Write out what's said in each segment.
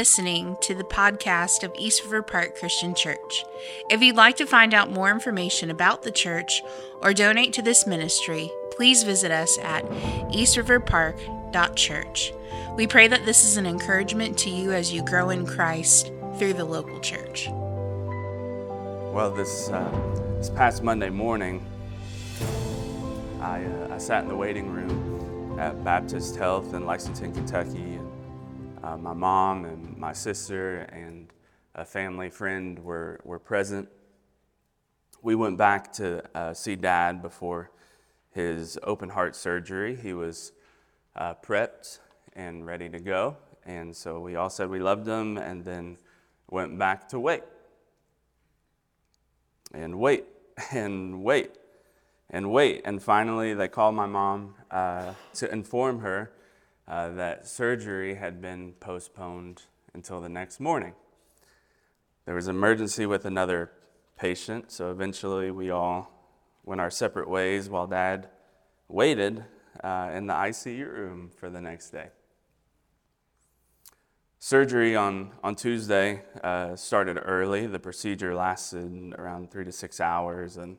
listening to the podcast of East River Park Christian Church. If you'd like to find out more information about the church or donate to this ministry, please visit us at eastriverpark.church. We pray that this is an encouragement to you as you grow in Christ through the local church. Well, this, uh, this past Monday morning, I, uh, I sat in the waiting room at Baptist Health in Lexington, Kentucky, uh, my mom and my sister and a family friend were, were present. We went back to uh, see dad before his open heart surgery. He was uh, prepped and ready to go. And so we all said we loved him and then went back to wait. And wait, and wait, and wait. And finally, they called my mom uh, to inform her uh, that surgery had been postponed until the next morning. There was an emergency with another patient, so eventually we all went our separate ways while dad waited uh, in the ICU room for the next day. Surgery on, on Tuesday uh, started early. The procedure lasted around three to six hours. And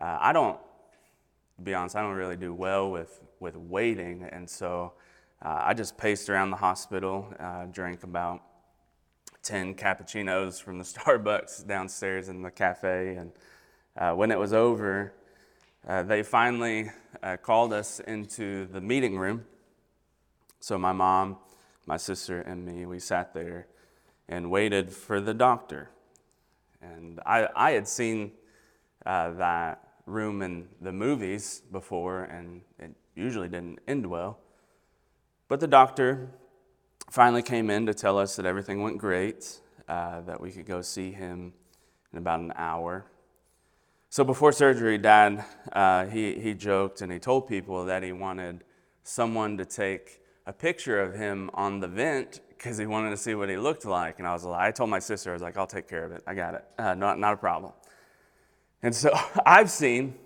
uh, I don't, to be honest, I don't really do well with, with waiting. And so uh, I just paced around the hospital, uh, drank about 10 cappuccinos from the Starbucks downstairs in the cafe. And uh, when it was over, uh, they finally uh, called us into the meeting room. So my mom, my sister, and me, we sat there and waited for the doctor. And I, I had seen uh, that room in the movies before, and it usually didn't end well. But the doctor finally came in to tell us that everything went great, uh, that we could go see him in about an hour. So before surgery, Dad, uh, he, he joked and he told people that he wanted someone to take a picture of him on the vent because he wanted to see what he looked like. And I was like, I told my sister, I was like, I'll take care of it. I got it. Uh, not, not a problem. And so I've seen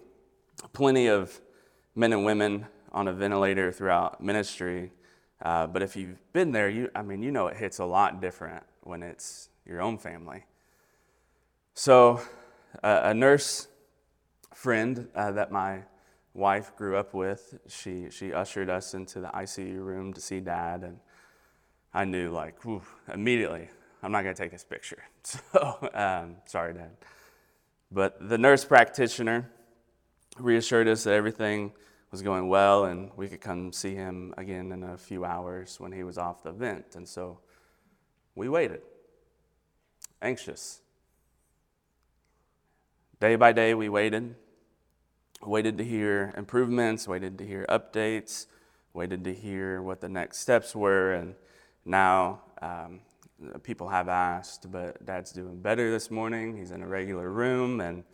plenty of men and women on a ventilator throughout ministry uh, but if you've been there, you, I mean, you know it hits a lot different when it's your own family. So, uh, a nurse friend uh, that my wife grew up with, she, she ushered us into the ICU room to see dad. And I knew, like, whew, immediately, I'm not going to take this picture. So, um, sorry, dad. But the nurse practitioner reassured us that everything was going well and we could come see him again in a few hours when he was off the vent. And so we waited, anxious. Day by day, we waited, waited to hear improvements, waited to hear updates, waited to hear what the next steps were. And now um, people have asked, but dad's doing better this morning. He's in a regular room and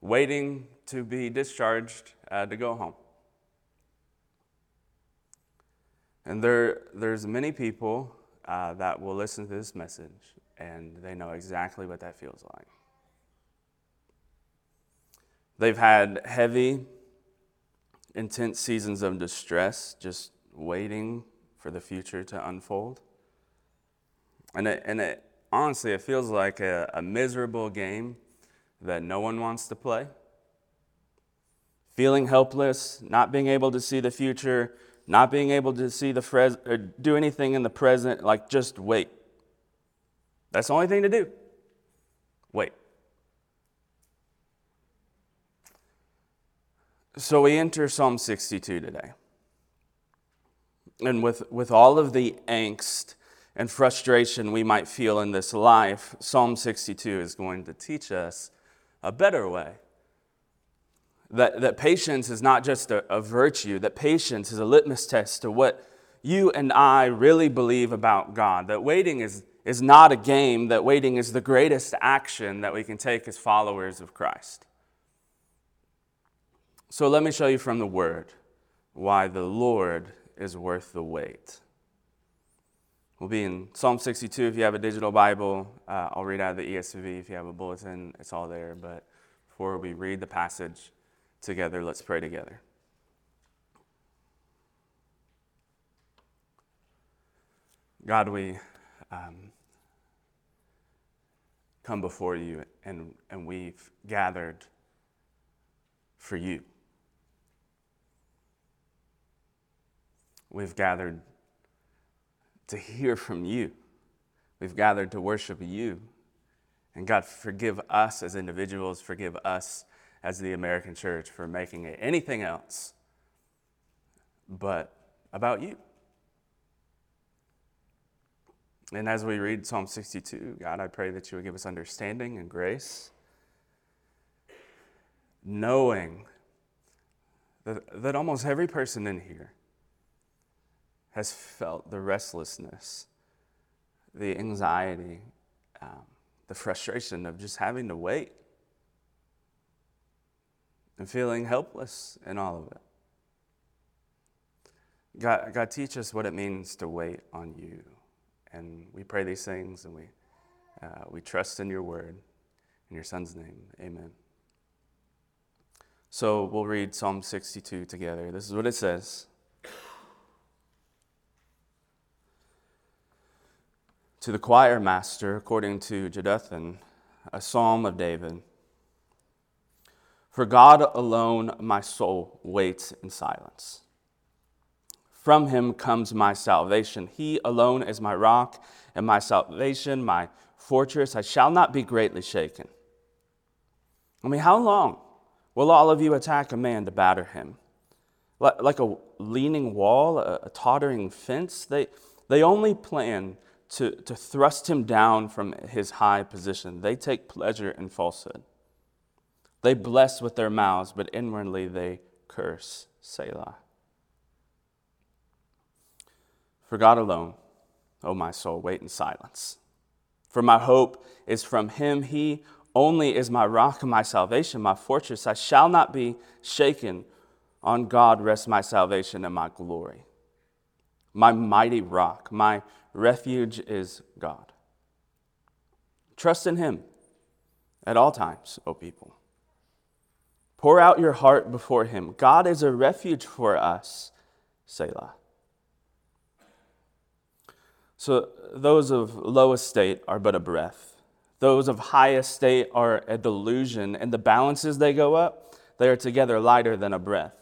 waiting to be discharged uh, to go home. And there, there's many people uh, that will listen to this message and they know exactly what that feels like. They've had heavy, intense seasons of distress, just waiting for the future to unfold. And it, and it honestly, it feels like a, a miserable game that no one wants to play. Feeling helpless, not being able to see the future, not being able to see the pres- or do anything in the present, like just wait. That's the only thing to do. Wait. So we enter Psalm 62 today. And with, with all of the angst and frustration we might feel in this life, Psalm 62 is going to teach us a better way that, that patience is not just a, a virtue, that patience is a litmus test to what you and I really believe about God, that waiting is, is not a game, that waiting is the greatest action that we can take as followers of Christ. So let me show you from the Word why the Lord is worth the wait. We'll be in Psalm 62 if you have a digital Bible. Uh, I'll read out of the ESV if you have a bulletin, it's all there. But before we read the passage, together. Let's pray together. God, we, um, come before you and, and we've gathered for you. We've gathered to hear from you. We've gathered to worship you. And God, forgive us as individuals, forgive us as the American church for making it anything else but about you. And as we read Psalm 62, God, I pray that you would give us understanding and grace, knowing that, that almost every person in here has felt the restlessness, the anxiety, um, the frustration of just having to wait and feeling helpless in all of it. God, God, teach us what it means to wait on you. And we pray these things and we, uh, we trust in your word. In your son's name, amen. So we'll read Psalm 62 together. This is what it says To the choir master, according to Jeduthun, a psalm of David. For God alone my soul waits in silence. From him comes my salvation. He alone is my rock and my salvation, my fortress. I shall not be greatly shaken. I mean, how long will all of you attack a man to batter him? Like a leaning wall, a tottering fence? They, they only plan to, to thrust him down from his high position. They take pleasure in falsehood. They bless with their mouths, but inwardly they curse. Selah. For God alone, O my soul, wait in silence. For my hope is from him. He only is my rock and my salvation, my fortress. I shall not be shaken. On God rests my salvation and my glory. My mighty rock, my refuge is God. Trust in him at all times, O people. Pour out your heart before him. God is a refuge for us. Selah. So those of low estate are but a breath. Those of high estate are a delusion, and the balances they go up, they are together lighter than a breath.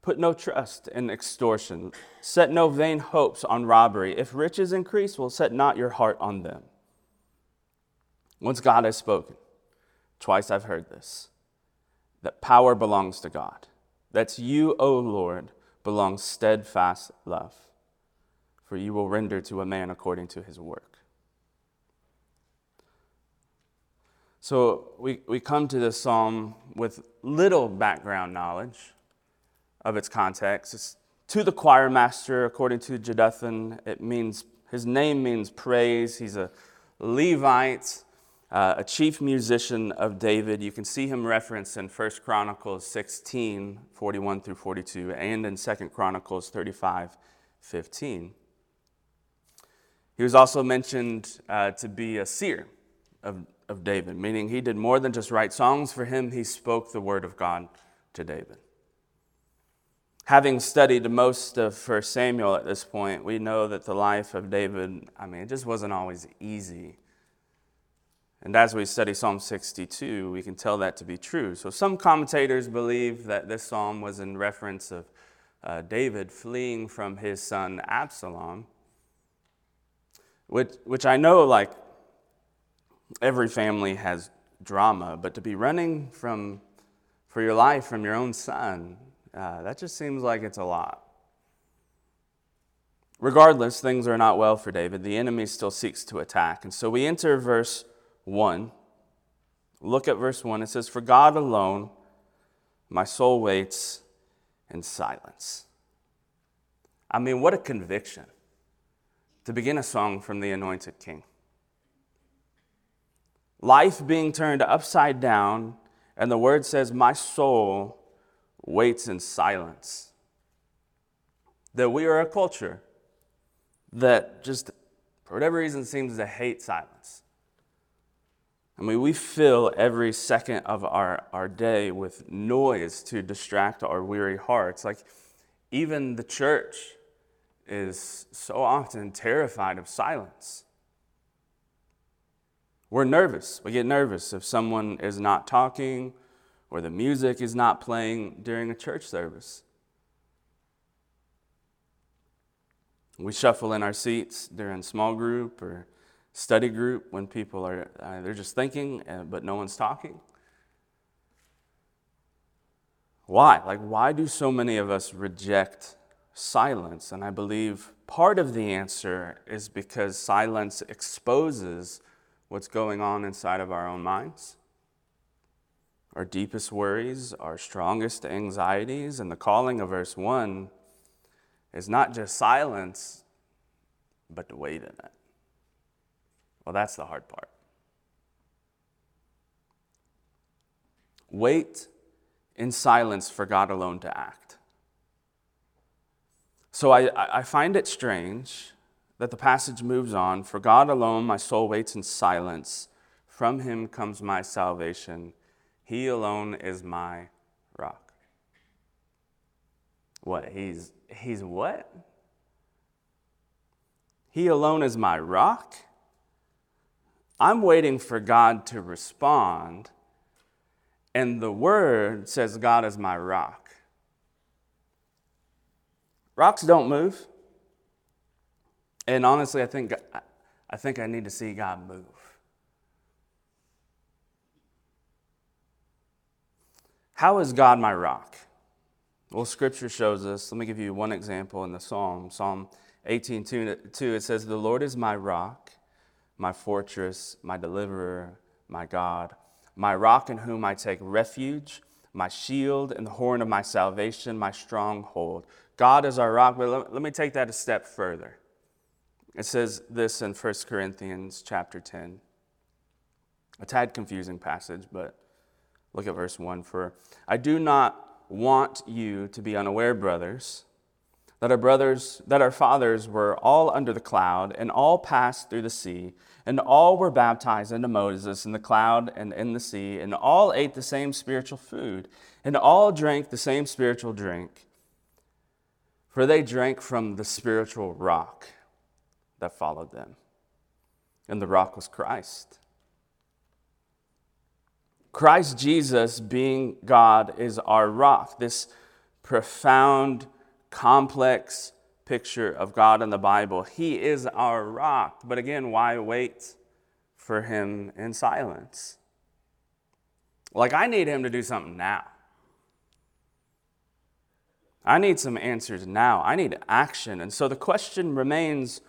Put no trust in extortion. Set no vain hopes on robbery. If riches increase, will set not your heart on them. Once God has spoken, twice I've heard this, that power belongs to God. That's you, O Lord, belongs steadfast love for you will render to a man according to his work. So we, we come to this psalm with little background knowledge of its context. It's to the choir master, according to Jeduthun. It means his name means praise. He's a Levite, uh, a chief musician of David. You can see him referenced in 1 Chronicles 16, 41 through 42, and in 2 Chronicles 35, 15. He was also mentioned uh, to be a seer of, of David, meaning he did more than just write songs for him, he spoke the word of God to David. Having studied most of 1 Samuel at this point, we know that the life of David, I mean, it just wasn't always easy. And as we study Psalm 62, we can tell that to be true. So some commentators believe that this psalm was in reference of uh, David fleeing from his son Absalom which, which I know like every family has drama, but to be running from, for your life from your own son, uh, that just seems like it's a lot. Regardless, things are not well for David. The enemy still seeks to attack. And so we enter verse 1. Look at verse 1. It says, For God alone my soul waits in silence. I mean, what a conviction to begin a song from the anointed king. Life being turned upside down, and the word says, My soul waits in silence. That we are a culture that just, for whatever reason, seems to hate silence. I mean, we fill every second of our, our day with noise to distract our weary hearts. Like, even the church is so often terrified of silence. We're nervous. We get nervous if someone is not talking or the music is not playing during a church service. We shuffle in our seats during small group or study group when people are uh, they're just thinking uh, but no one's talking. Why? Like why do so many of us reject silence? And I believe part of the answer is because silence exposes what's going on inside of our own minds our deepest worries, our strongest anxieties. And the calling of verse 1 is not just silence, but to wait in it. Well, that's the hard part. Wait in silence for God alone to act. So I, I find it strange that the passage moves on For God alone my soul waits in silence. From him comes my salvation. He alone is my rock. What? He's, he's what? He alone is my rock? I'm waiting for God to respond, and the word says, God is my rock. Rocks don't move. And honestly, I think, I think I need to see God move. How is God my rock? Well, scripture shows us. Let me give you one example in the Psalm. Psalm 18 2, it says, The Lord is my rock, my fortress, my deliverer, my God, my rock in whom I take refuge, my shield and the horn of my salvation, my stronghold. God is our rock. But let, me take that a step further. It says this in 1 Corinthians chapter 10. A tad confusing passage, but Look at verse 1 For I do not want you to be unaware, brothers, that our brothers, that our fathers were all under the cloud, and all passed through the sea, and all were baptized into Moses in the cloud and in the sea, and all ate the same spiritual food, and all drank the same spiritual drink. For they drank from the spiritual rock that followed them. And the rock was Christ. Christ Jesus, being God, is our rock. This profound, complex picture of God in the Bible. He is our rock. But again, why wait for Him in silence? Like, I need Him to do something now. I need some answers now. I need action. And so the question remains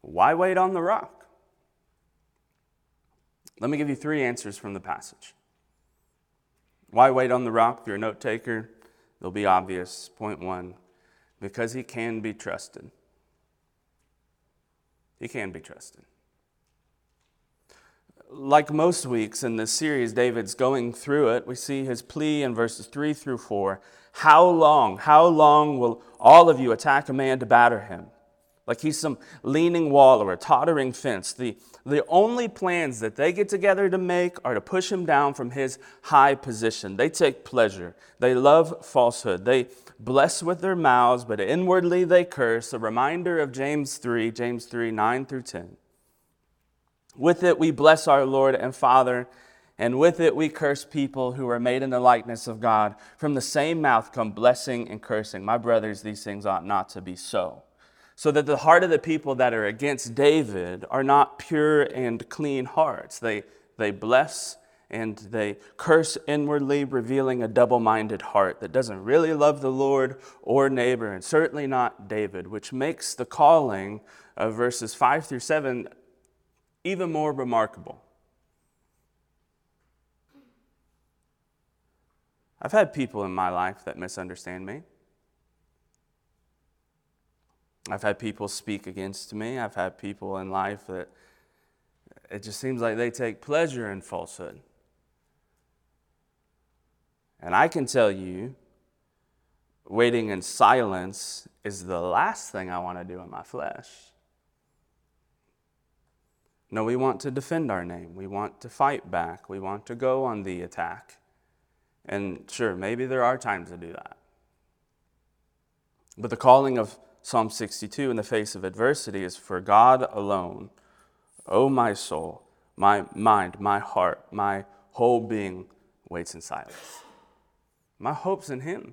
why wait on the rock? Let me give you three answers from the passage. Why wait on the rock? If you're a note taker, it'll be obvious. Point one because he can be trusted. He can be trusted. Like most weeks in this series, David's going through it. We see his plea in verses 3 through 4. How long, how long will all of you attack a man to batter him? Like he's some leaning wall or a tottering fence. The, the only plans that they get together to make are to push him down from his high position. They take pleasure. They love falsehood. They bless with their mouths, but inwardly they curse. A reminder of James 3, James 3, 9 through 10. With it we bless our Lord and Father, and with it we curse people who are made in the likeness of God. From the same mouth come blessing and cursing. My brothers, these things ought not to be so so that the heart of the people that are against David are not pure and clean hearts. They, they bless and they curse inwardly, revealing a double minded heart that doesn't really love the Lord or neighbor, and certainly not David, which makes the calling of verses 5 through 7 even more remarkable. I've had people in my life that misunderstand me. I've had people speak against me. I've had people in life that it just seems like they take pleasure in falsehood. And I can tell you, waiting in silence is the last thing I want to do in my flesh. No, we want to defend our name. We want to fight back. We want to go on the attack. And sure, maybe there are times to do that. But the calling of Psalm 62 in the face of adversity is For God alone, O my soul, My mind, my heart, my whole being waits in silence. My hope's in Him.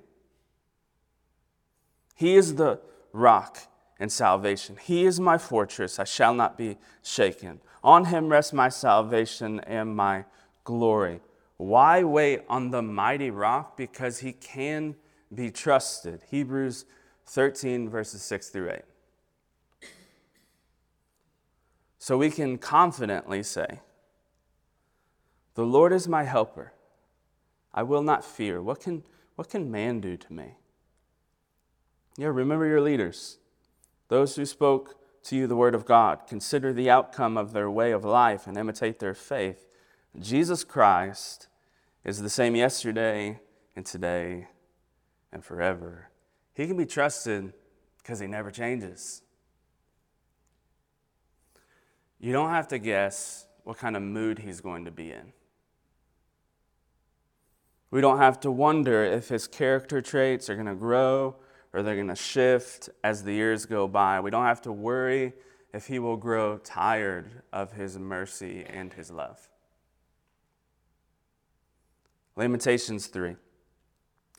He is the rock and salvation. He is my fortress. I shall not be shaken. On Him rests my salvation and my glory. Why wait on the mighty rock? Because He can be trusted. Hebrews 13, verses 6 through 8. So we can confidently say, The Lord is my helper. I will not fear. What can, what can man do to me? Yeah, remember your leaders, those who spoke to you the word of God. Consider the outcome of their way of life and imitate their faith. Jesus Christ is the same yesterday and today and forever. He can be trusted because he never changes. You don't have to guess what kind of mood he's going to be in. We don't have to wonder if his character traits are going to grow or they're going to shift as the years go by. We don't have to worry if he will grow tired of his mercy and his love. Lamentations 3,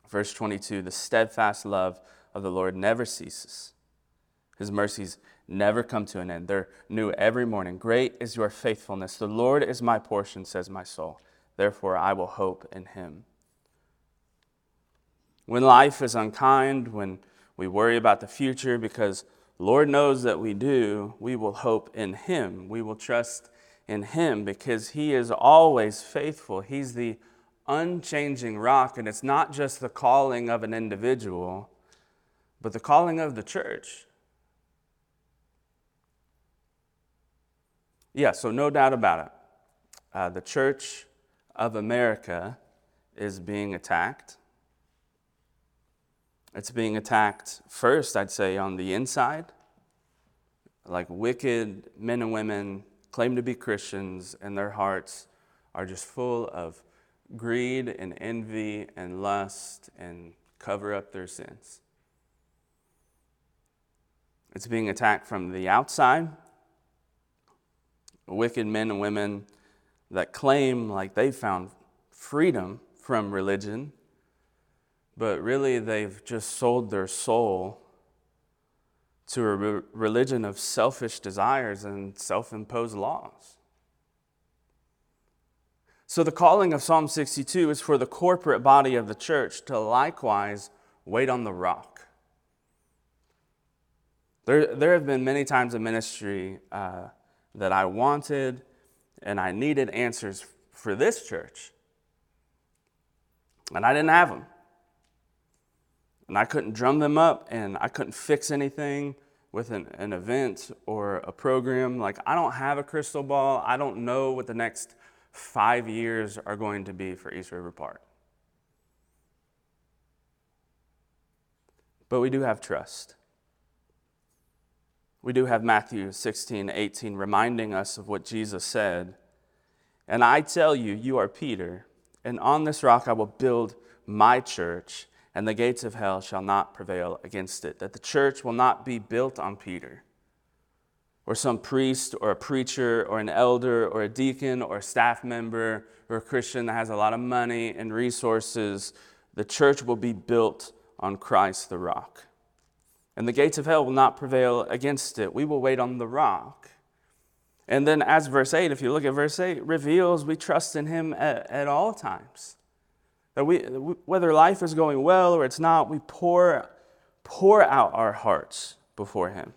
verse 22 The steadfast love of the Lord never ceases, his mercies never come to an end. They're new every morning. Great is your faithfulness. The Lord is my portion, says my soul. Therefore, I will hope in him. When life is unkind, when we worry about the future, because Lord knows that we do, we will hope in Him. We will trust in Him because He is always faithful. He's the unchanging rock, and it's not just the calling of an individual, but the calling of the church. Yeah, so no doubt about it. Uh, the church of America is being attacked. It's being attacked first, I'd say, on the inside. Like wicked men and women claim to be Christians, and their hearts are just full of greed and envy and lust and cover up their sins. It's being attacked from the outside. Wicked men and women that claim like they found freedom from religion but really they've just sold their soul to a re- religion of selfish desires and self imposed laws. So, the calling of Psalm 62 is for the corporate body of the church to likewise wait on the rock. There, there have been many times in ministry uh, that I wanted and I needed answers for this church, and I didn't have them and I couldn't drum them up and I couldn't fix anything with an, an event or a program. Like, I don't have a crystal ball. I don't know what the next five years are going to be for East River Park. But we do have trust. We do have Matthew 16, 18 reminding us of what Jesus said. And I tell you, you are Peter, and on this rock I will build my church and the gates of hell shall not prevail against it. That the church will not be built on Peter, or some priest, or a preacher, or an elder, or a deacon, or a staff member, or a Christian that has a lot of money and resources. The church will be built on Christ the rock. And the gates of hell will not prevail against it. We will wait on the rock. And then, as verse 8, if you look at verse 8, reveals we trust in him at, at all times. That we, whether life is going well or it's not, we pour, pour out our hearts before Him.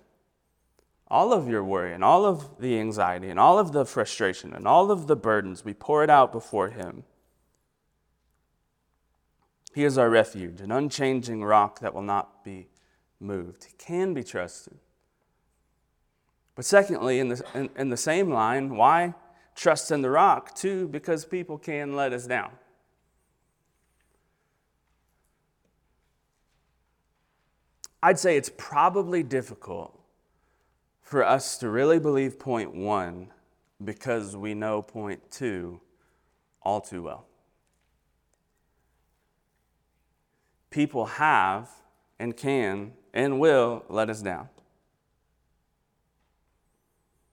All of your worry and all of the anxiety and all of the frustration and all of the burdens, we pour it out before Him. He is our refuge, an unchanging rock that will not be moved. He can be trusted. But secondly, in the, in, in the same line, why trust in the rock? Too, because people can let us down. I'd say it's probably difficult for us to really believe point one because we know point two all too well. People have and can and will let us down.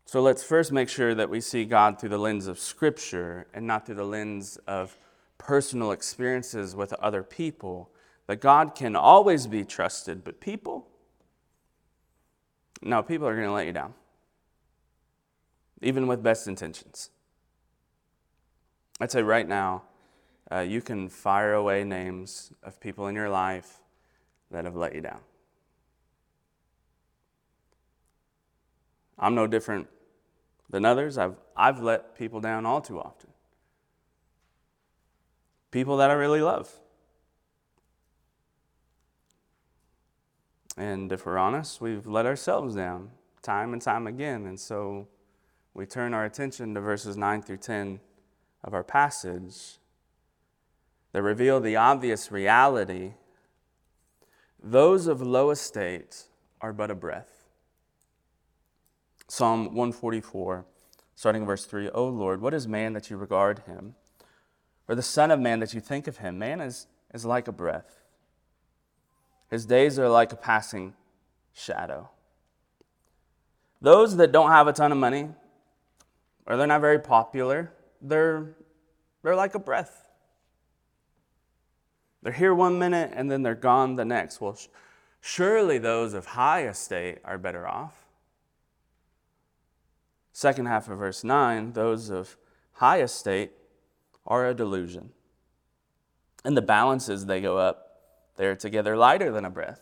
So let's first make sure that we see God through the lens of Scripture and not through the lens of personal experiences with other people. That God can always be trusted, but people, no, people are going to let you down, even with best intentions. I'd say right now, uh, you can fire away names of people in your life that have let you down. I'm no different than others. I've, I've let people down all too often. People that I really love. And if we're honest, we've let ourselves down time and time again. And so we turn our attention to verses 9 through 10 of our passage that reveal the obvious reality those of low estate are but a breath. Psalm 144, starting in verse 3 O Lord, what is man that you regard him? Or the Son of Man that you think of him? Man is, is like a breath. His days are like a passing shadow. Those that don't have a ton of money, or they're not very popular, they're, they're like a breath. They're here one minute and then they're gone the next. Well, surely those of high estate are better off. Second half of verse 9 those of high estate are a delusion. And the balances, they go up, they're together lighter than a breath.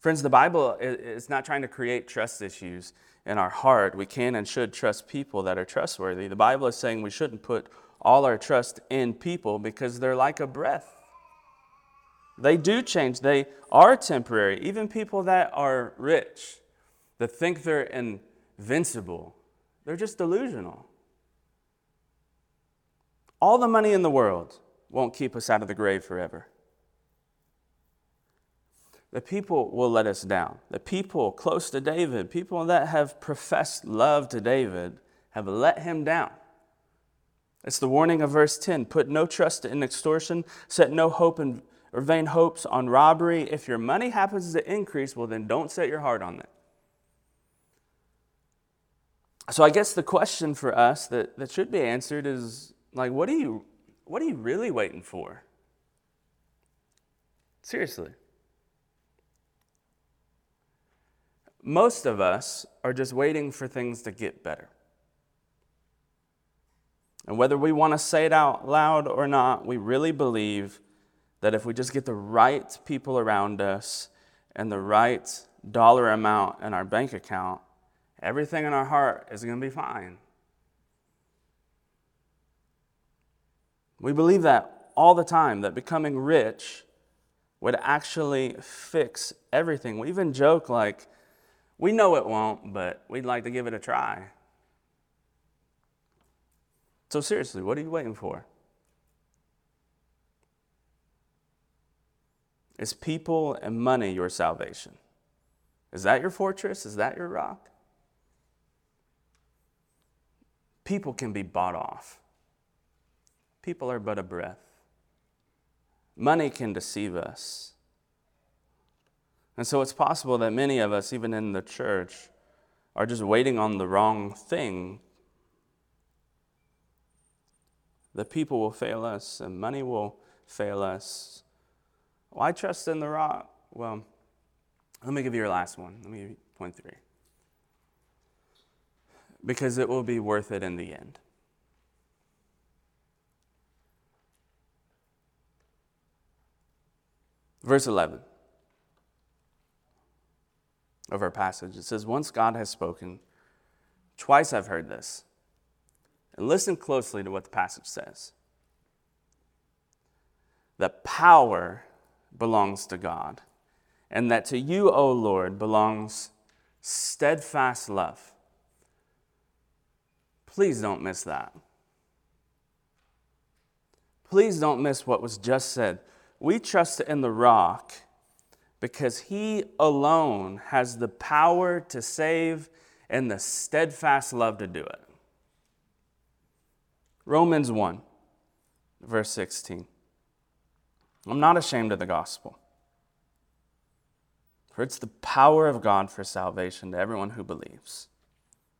Friends, the Bible is not trying to create trust issues in our heart. We can and should trust people that are trustworthy. The Bible is saying we shouldn't put all our trust in people because they're like a breath. They do change, they are temporary. Even people that are rich, that think they're invincible, they're just delusional. All the money in the world won't keep us out of the grave forever. The people will let us down. The people close to David, people that have professed love to David, have let him down. It's the warning of verse 10 put no trust in extortion, set no hope in, or vain hopes on robbery. If your money happens to increase, well, then don't set your heart on it. So I guess the question for us that, that should be answered is like, what do you what are you really waiting for? Seriously. Most of us are just waiting for things to get better. And whether we want to say it out loud or not, we really believe that if we just get the right people around us and the right dollar amount in our bank account, everything in our heart is going to be fine. We believe that all the time, that becoming rich would actually fix everything. We even joke like, we know it won't, but we'd like to give it a try. So, seriously, what are you waiting for? Is people and money your salvation? Is that your fortress? Is that your rock? People can be bought off. People are but a breath. Money can deceive us. And so it's possible that many of us, even in the church, are just waiting on the wrong thing. The people will fail us, and money will fail us. Why trust in the rock? Well, let me give you your last one. Let me give you point three. Because it will be worth it in the end. Verse 11 of our passage. It says, Once God has spoken, twice I've heard this. And listen closely to what the passage says. That power belongs to God, and that to you, O Lord, belongs steadfast love. Please don't miss that. Please don't miss what was just said. We trust in the rock because he alone has the power to save and the steadfast love to do it. Romans 1, verse 16. I'm not ashamed of the gospel. For it's the power of God for salvation to everyone who believes,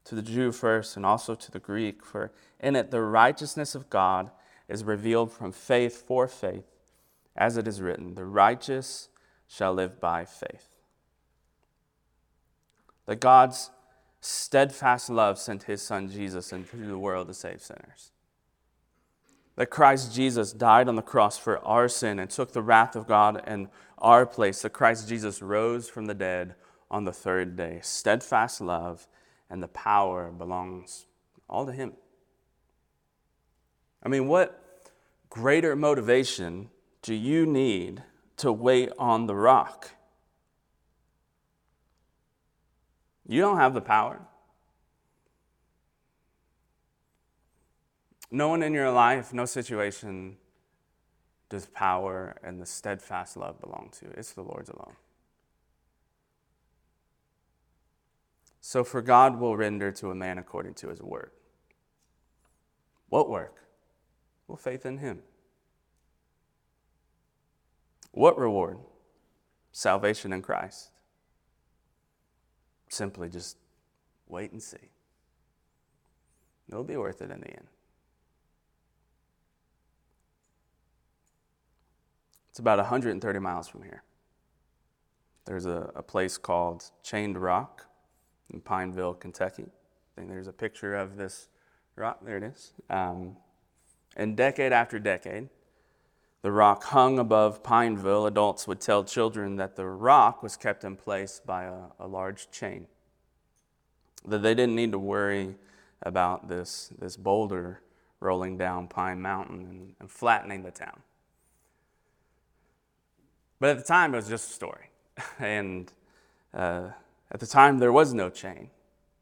to the Jew first and also to the Greek, for in it the righteousness of God is revealed from faith for faith, as it is written, the righteous shall live by faith. That God's steadfast love sent his son Jesus into the world to save sinners. That Christ Jesus died on the cross for our sin and took the wrath of God in our place. That Christ Jesus rose from the dead on the third day. Steadfast love and the power belongs all to him. I mean, what greater motivation do you need to wait on the rock? You don't have the power. No one in your life, no situation does power and the steadfast love belong to. It's the Lord's alone. So, for God will render to a man according to his word. What work? Well, faith in him. What reward? Salvation in Christ. Simply just wait and see. It'll be worth it in the end. It's about 130 miles from here. There's a, a place called Chained Rock in Pineville, Kentucky. I think there's a picture of this rock. There it is. Um, and decade after decade, the rock hung above Pineville. Adults would tell children that the rock was kept in place by a, a large chain, that they didn't need to worry about this, this boulder rolling down Pine Mountain and, and flattening the town. But at the time, it was just a story. and uh, at the time, there was no chain,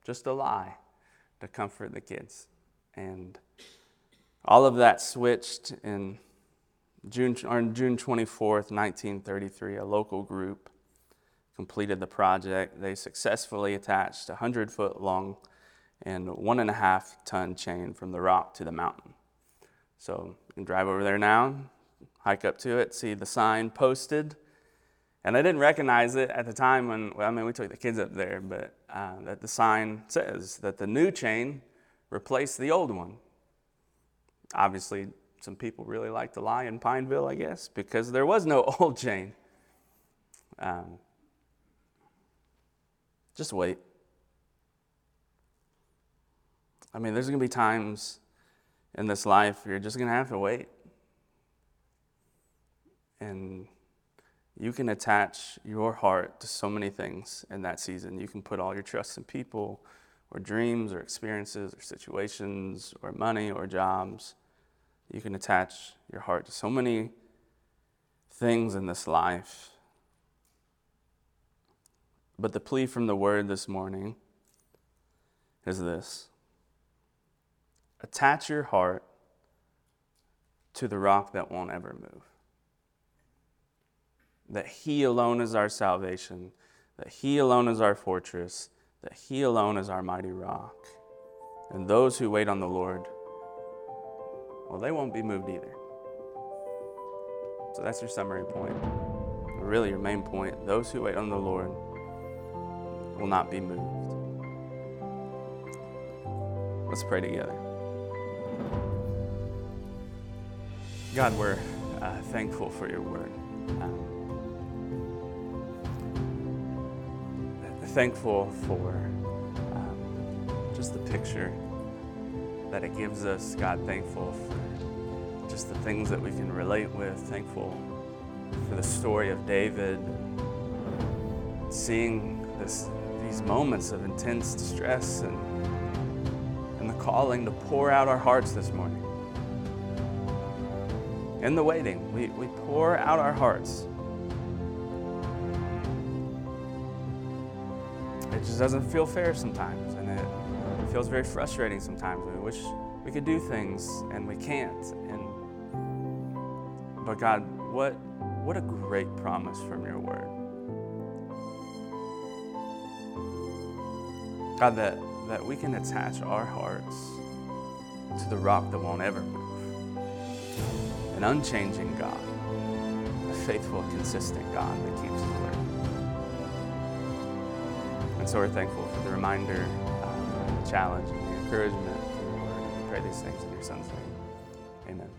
just a lie to comfort the kids. And all of that switched in June, on June 24th, 1933. A local group completed the project. They successfully attached a 100 foot long and one and a half ton chain from the rock to the mountain. So you can drive over there now, hike up to it, see the sign posted. And I didn't recognize it at the time when, well, I mean, we took the kids up there, but uh, that the sign says that the new chain replaced the old one. Obviously, some people really like to lie in Pineville, I guess, because there was no old chain. Um, just wait. I mean, there's going to be times in this life you're just going to have to wait. And you can attach your heart to so many things in that season. You can put all your trust in people or dreams or experiences or situations or money or jobs. You can attach your heart to so many things in this life. But the plea from the word this morning is this attach your heart to the rock that won't ever move that He alone is our salvation, that He alone is our fortress, that He alone is our mighty rock. And those who wait on the Lord, well, they won't be moved either. So that's your summary point. Really, your main point those who wait on the Lord will not be moved. Let's pray together. God, we're uh, thankful for your word. Um, thankful for um, just the picture that it gives us. God, thankful for just the things that we can relate with. Thankful for the story of David, seeing this, these moments of intense distress and, and the calling to pour out our hearts this morning. In the waiting, we, we pour out our hearts it just doesn't feel fair sometimes, it feels very frustrating sometimes. We wish we could do things and we can't. And but God, what what a great promise from your word. God, that, that we can attach our hearts to the rock that won't ever move. An unchanging God, a faithful, consistent God that keeps his word. And so we're thankful for the reminder, the challenge, and the encouragement. Lord, we pray these things in your Son's name. Amen.